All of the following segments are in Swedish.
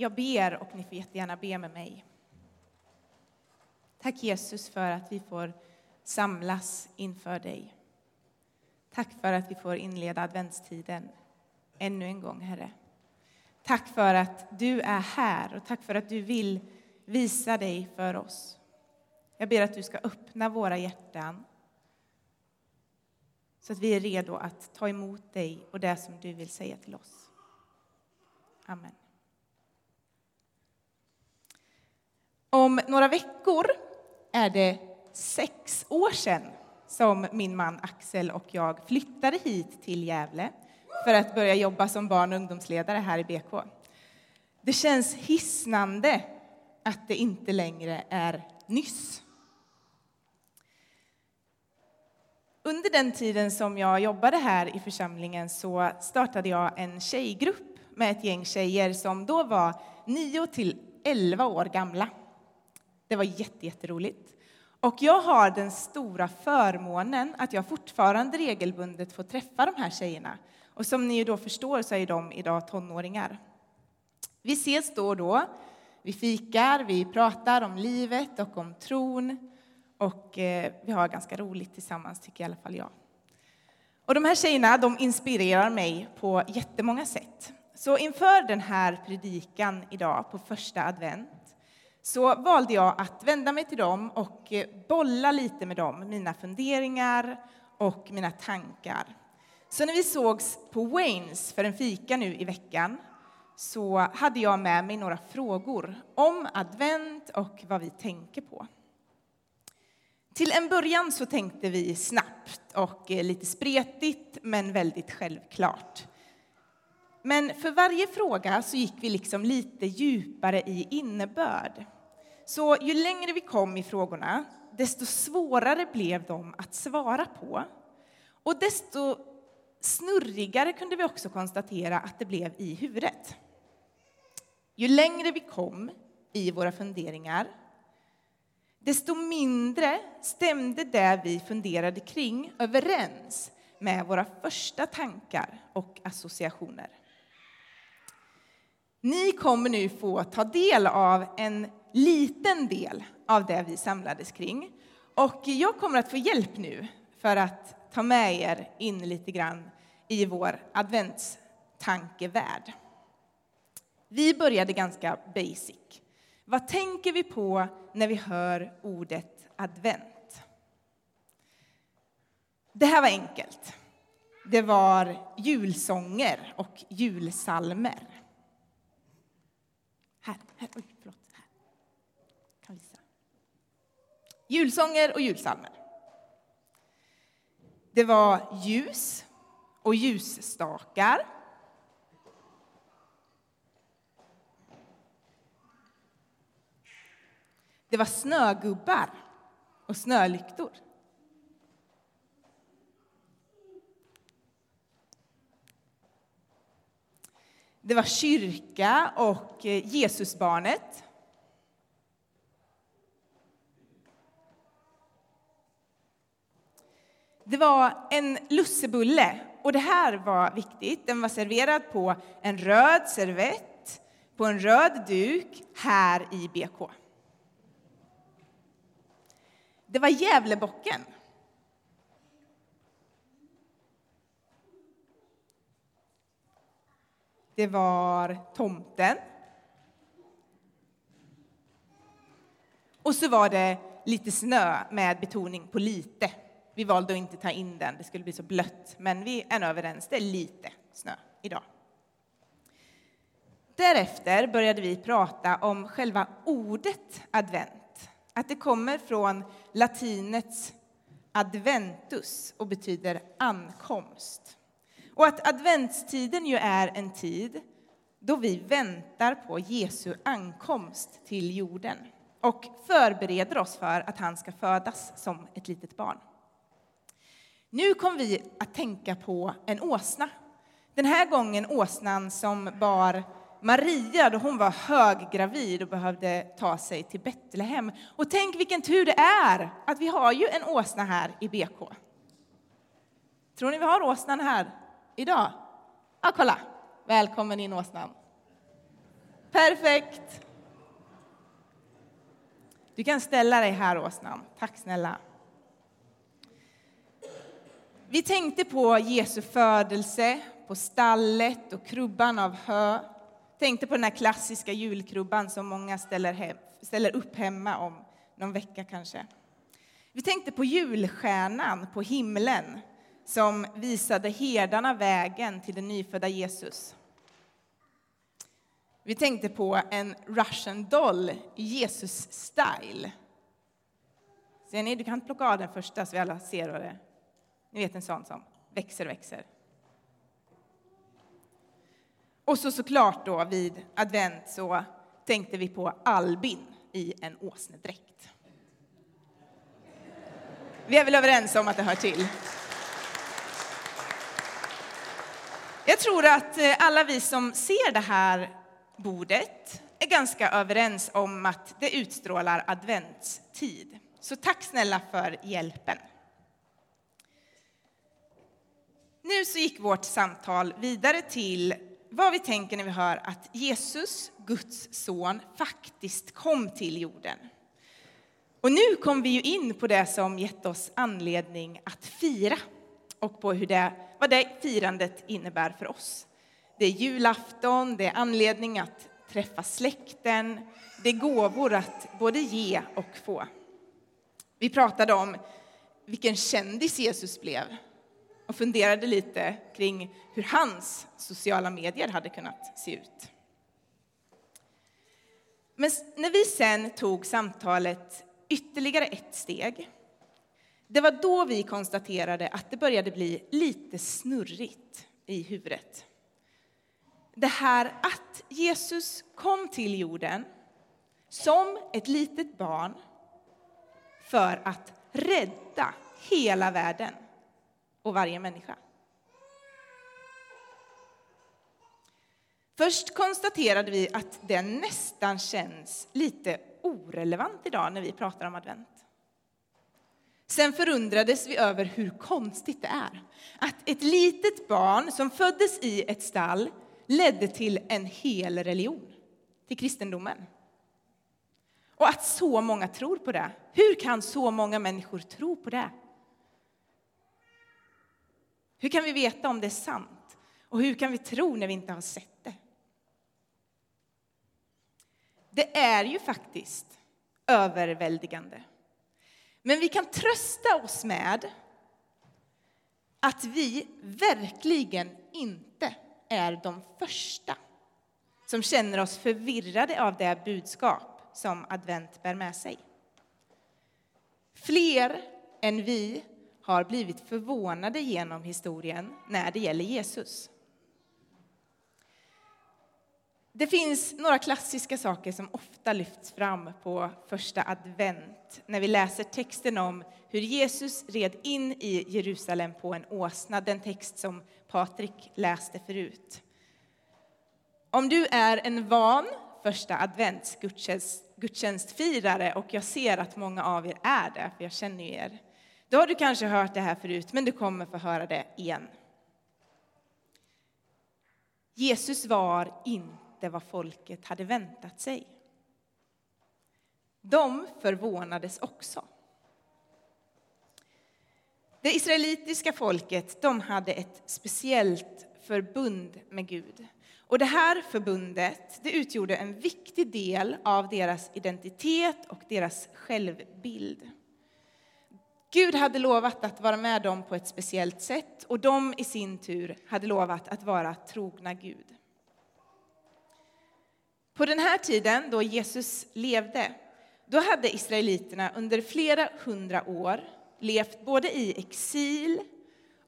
Jag ber och ni får jättegärna be med mig. Tack Jesus för att vi får samlas inför dig. Tack för att vi får inleda adventstiden ännu en gång, Herre. Tack för att du är här och tack för att du vill visa dig för oss. Jag ber att du ska öppna våra hjärtan så att vi är redo att ta emot dig och det som du vill säga till oss. Amen. Om några veckor är det sex år sedan som min man Axel och jag flyttade hit till Gävle för att börja jobba som barn och ungdomsledare här i BK. Det känns hisnande att det inte längre är nyss. Under den tiden som jag jobbade här i församlingen så startade jag en tjejgrupp med ett gäng tjejer som då var 9 till 11 år gamla. Det var jätteroligt. Och jag har den stora förmånen att jag fortfarande regelbundet får träffa de här tjejerna. Och som ni då förstår så är de idag tonåringar. Vi ses då och då. Vi fikar, vi pratar om livet och om tron. Och eh, vi har ganska roligt tillsammans, tycker i alla fall jag. Och de här tjejerna de inspirerar mig på jättemånga sätt. Så inför den här predikan idag på första advent så valde jag att vända mig till dem och eh, bolla lite med dem, mina funderingar och mina tankar. Så när vi sågs på Waynes för en fika nu i veckan så hade jag med mig några frågor om advent och vad vi tänker på. Till en början så tänkte vi snabbt och eh, lite spretigt, men väldigt självklart. Men för varje fråga så gick vi liksom lite djupare i innebörd. Så ju längre vi kom i frågorna, desto svårare blev de att svara på. Och desto snurrigare kunde vi också konstatera att det blev i huvudet. Ju längre vi kom i våra funderingar, desto mindre stämde det vi funderade kring överens med våra första tankar och associationer. Ni kommer nu få ta del av en liten del av det vi samlades kring. Och jag kommer att få hjälp nu för att ta med er in lite grann i vår adventstankevärld. Vi började ganska basic. Vad tänker vi på när vi hör ordet advent? Det här var enkelt. Det var julsånger och julsalmer. Här, här, oj, förlåt. Här. Kan visa. Julsånger och julsalmer. Det var ljus och ljusstakar. Det var snögubbar och snölyktor. Det var kyrka och eh, Jesusbarnet. Det var en lussebulle, och det här var viktigt. Den var serverad på en röd servett, på en röd duk, här i BK. Det var Gävlebocken. Det var tomten. Och så var det lite snö med betoning på lite. Vi valde att inte ta in den, det skulle bli så blött. Men vi är överens, det är lite snö idag. Därefter började vi prata om själva ordet advent. Att det kommer från latinets adventus och betyder ankomst. Och att adventstiden ju är en tid då vi väntar på Jesu ankomst till jorden och förbereder oss för att han ska födas som ett litet barn. Nu kom vi att tänka på en åsna. Den här gången åsnan som bar Maria då hon var höggravid och behövde ta sig till Betlehem. Och tänk vilken tur det är att vi har ju en åsna här i BK. Tror ni vi har åsnan här idag? Ja, kolla. Välkommen in åsnan. Perfekt. Du kan ställa dig här, Åsnan. Tack snälla. Vi tänkte på Jesu födelse, på stallet och krubban av hö. Tänkte på den här klassiska julkrubban som många ställer, hem, ställer upp hemma om någon vecka kanske. Vi tänkte på julstjärnan på himlen som visade herdarna vägen till den nyfödda Jesus. Vi tänkte på en Russian doll i Jesus-style. Ser ni? Du kan plocka av den första så vi alla ser vad det är. Ni vet en sån som växer och växer. Och så såklart då vid advent så tänkte vi på Albin i en åsnedräkt. Vi är väl överens om att det hör till. Jag tror att eh, alla vi som ser det här bordet är ganska överens om att det utstrålar adventstid. Så tack snälla för hjälpen. Nu så gick vårt samtal vidare till vad vi tänker när vi hör att Jesus, Guds son, faktiskt kom till jorden. Och nu kom vi ju in på det som gett oss anledning att fira och på hur det, vad det firandet innebär för oss. Det är julafton, det är anledning att träffa släkten, det är gåvor att både ge och få. Vi pratade om vilken kändis Jesus blev och funderade lite kring hur hans sociala medier hade kunnat se ut. Men när vi sen tog samtalet ytterligare ett steg, det var då vi konstaterade att det började bli lite snurrigt i huvudet. Det här att Jesus kom till jorden som ett litet barn för att rädda hela världen och varje människa. Först konstaterade vi att det nästan känns lite orelevant idag när vi pratar om advent. Sen förundrades vi över hur konstigt det är att ett litet barn som föddes i ett stall ledde till en hel religion, till kristendomen. Och att så många tror på det. Hur kan så många människor tro på det? Hur kan vi veta om det är sant? Och hur kan vi tro när vi inte har sett det? Det är ju faktiskt överväldigande. Men vi kan trösta oss med att vi verkligen inte är de första som känner oss förvirrade av det budskap som advent bär med sig. Fler än vi har blivit förvånade genom historien när det gäller Jesus. Det finns några klassiska saker som ofta lyfts fram på första advent när vi läser texten om hur Jesus red in i Jerusalem på en åsna, den text som Patrik läste förut. Om du är en van första advents gudstjänstfirare och jag ser att många av er är det, för jag känner ju er, då har du kanske hört det här förut, men du kommer få höra det igen. Jesus var inte vad folket hade väntat sig. De förvånades också. Det israelitiska folket de hade ett speciellt förbund med Gud. Och det här förbundet det utgjorde en viktig del av deras identitet och deras självbild. Gud hade lovat att vara med dem på ett speciellt sätt och de i sin tur hade lovat att vara trogna Gud. På den här tiden då Jesus levde, då hade israeliterna under flera hundra år levt både i exil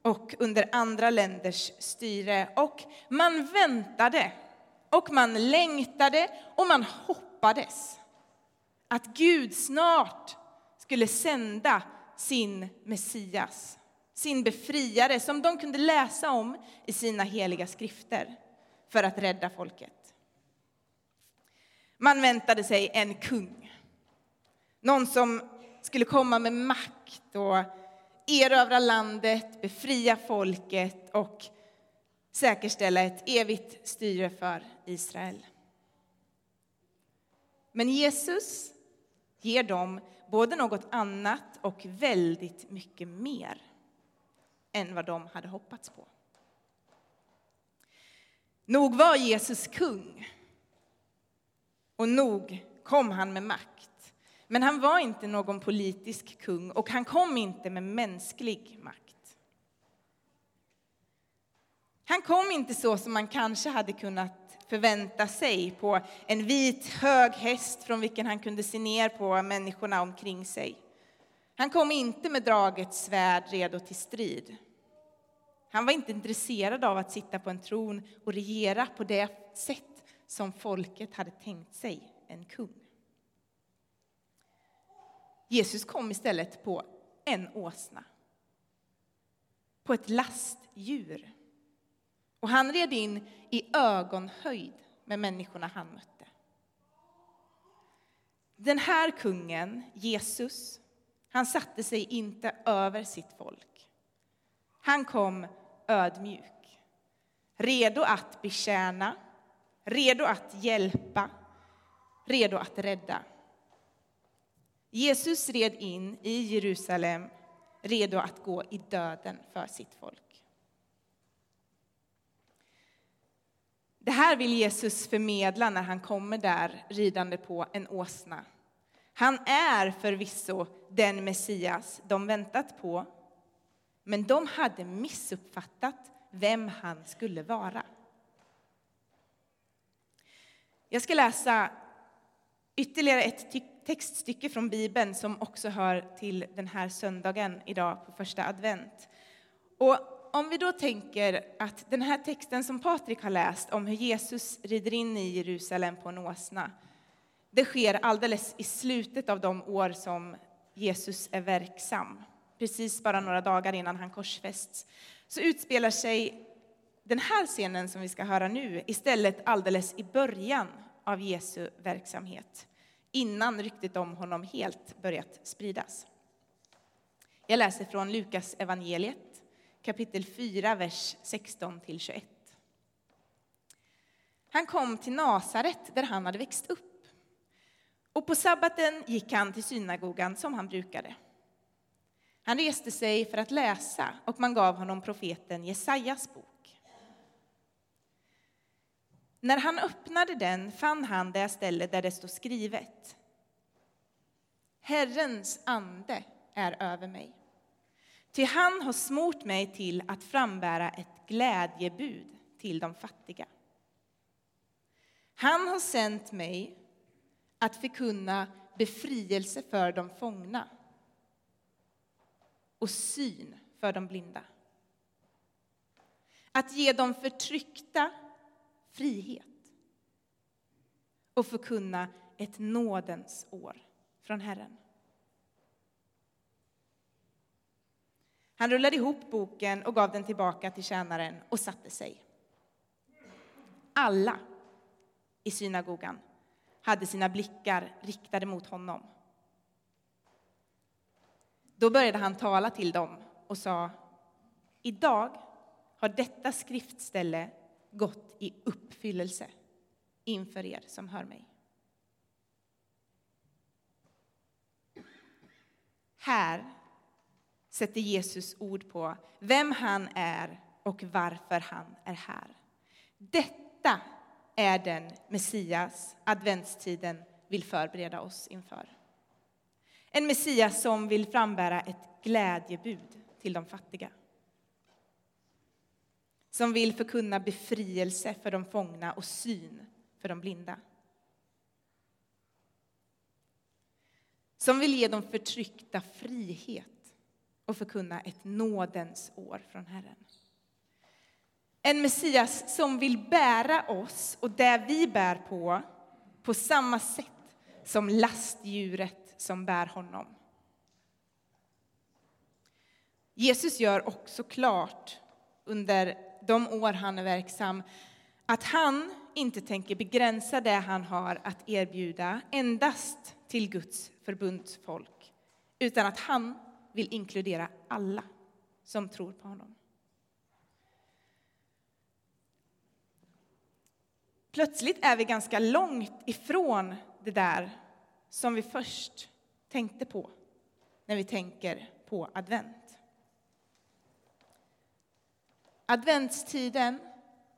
och under andra länders styre. Och man väntade och man längtade och man hoppades att Gud snart skulle sända sin Messias, sin befriare som de kunde läsa om i sina heliga skrifter för att rädda folket. Man väntade sig en kung, någon som skulle komma med makt och erövra landet, befria folket och säkerställa ett evigt styre för Israel. Men Jesus ger dem både något annat och väldigt mycket mer än vad de hade hoppats på. Nog var Jesus kung. Och nog kom han med makt. Men han var inte någon politisk kung och han kom inte med mänsklig makt. Han kom inte så som man kanske hade kunnat förvänta sig på en vit hög häst från vilken han kunde se ner på människorna omkring sig. Han kom inte med draget svärd redo till strid. Han var inte intresserad av att sitta på en tron och regera på det sätt som folket hade tänkt sig en kung. Jesus kom istället på en åsna, på ett lastdjur. Och han red in i ögonhöjd med människorna han mötte. Den här kungen, Jesus, han satte sig inte över sitt folk. Han kom ödmjuk, redo att betjäna, redo att hjälpa, redo att rädda. Jesus red in i Jerusalem, redo att gå i döden för sitt folk. Det här vill Jesus förmedla när han kommer där ridande på en åsna. Han är förvisso den Messias de väntat på men de hade missuppfattat vem han skulle vara. Jag ska läsa ytterligare ett textstycke från Bibeln som också hör till den här söndagen idag på första advent. Och om vi då tänker att den här texten som Patrik har läst om hur Jesus rider in i Jerusalem på en åsna, det sker alldeles i slutet av de år som Jesus är verksam precis bara några dagar innan han korsfästs, så utspelar sig den här scenen som vi ska höra nu istället alldeles i början av Jesu verksamhet, innan ryktet om honom helt börjat spridas. Jag läser från Lukas evangeliet, kapitel 4, vers 16 21. Han kom till Nasaret där han hade växt upp. Och på sabbaten gick han till synagogan som han brukade. Han reste sig för att läsa och man gav honom profeten Jesajas bok. När han öppnade den fann han det ställe där det stod skrivet. Herrens ande är över mig. Ty han har smort mig till att frambära ett glädjebud till de fattiga. Han har sänt mig att förkunna befrielse för de fångna och syn för de blinda. Att ge de förtryckta frihet och förkunna ett nådens år från Herren. Han rullade ihop boken och gav den tillbaka till tjänaren och satte sig. Alla i synagogan hade sina blickar riktade mot honom. Då började han tala till dem och sa, idag har detta skriftställe gått i uppfyllelse inför er som hör mig. Här sätter Jesus ord på vem han är och varför han är här. Detta är den Messias adventstiden vill förbereda oss inför. En Messias som vill frambära ett glädjebud till de fattiga. Som vill förkunna befrielse för de fångna och syn för de blinda. Som vill ge de förtryckta frihet och förkunna ett nådens år från Herren. En Messias som vill bära oss och det vi bär på, på samma sätt som lastdjuret som bär honom. Jesus gör också klart under de år han är verksam att han inte tänker begränsa det han har att erbjuda endast till Guds förbundsfolk, utan att han vill inkludera alla som tror på honom. Plötsligt är vi ganska långt ifrån det där som vi först tänkte på när vi tänker på advent. Adventstiden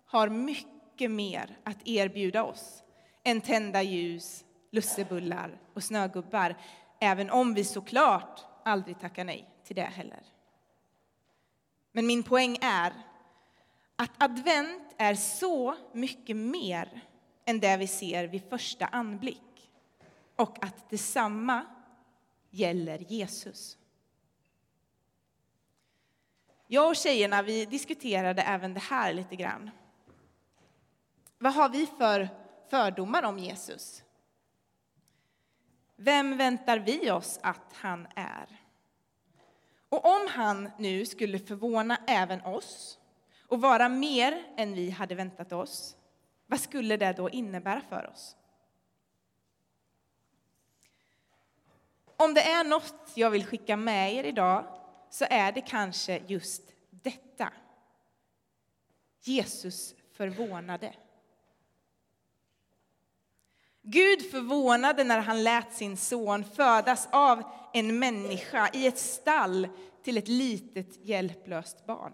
har mycket mer att erbjuda oss än tända ljus, lussebullar och snögubbar, även om vi såklart aldrig tackar nej till det heller. Men min poäng är att advent är så mycket mer än det vi ser vid första anblick och att detsamma gäller Jesus. Jag och tjejerna vi diskuterade även det här lite grann. Vad har vi för fördomar om Jesus? Vem väntar vi oss att han är? Och om han nu skulle förvåna även oss och vara mer än vi hade väntat oss, vad skulle det då innebära för oss? Om det är något jag vill skicka med er idag så är det kanske just detta. Jesus förvånade. Gud förvånade när han lät sin son födas av en människa i ett stall till ett litet hjälplöst barn.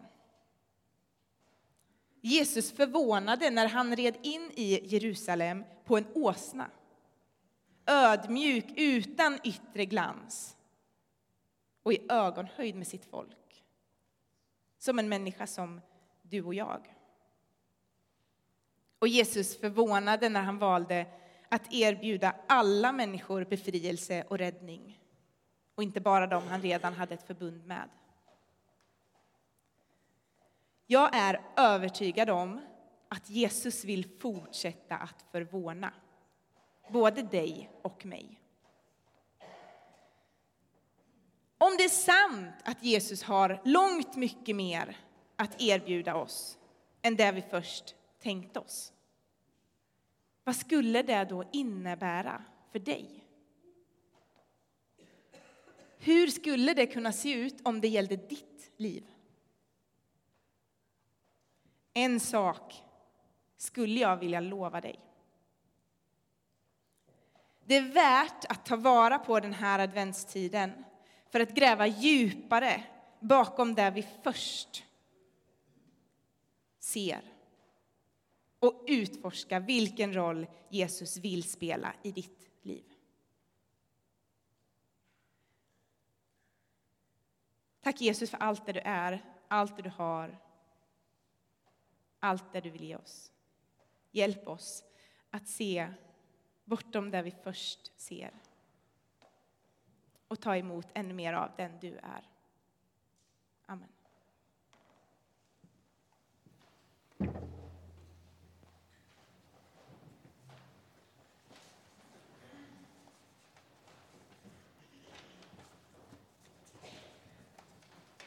Jesus förvånade när han red in i Jerusalem på en åsna. Ödmjuk, utan yttre glans och i ögonhöjd med sitt folk. Som en människa som du och jag. Och Jesus förvånade när han valde att erbjuda alla människor befrielse och räddning och inte bara de han redan hade ett förbund med. Jag är övertygad om att Jesus vill fortsätta att förvåna både dig och mig. Om det är sant att Jesus har långt mycket mer att erbjuda oss än det vi först tänkt oss, vad skulle det då innebära för dig? Hur skulle det kunna se ut om det gällde ditt liv? En sak skulle jag vilja lova dig. Det är värt att ta vara på den här adventstiden för att gräva djupare bakom det vi först ser och utforska vilken roll Jesus vill spela i ditt liv. Tack Jesus för allt det du är, allt det du har, allt det du vill ge oss. Hjälp oss att se bortom det vi först ser och ta emot ännu mer av den du är. Amen.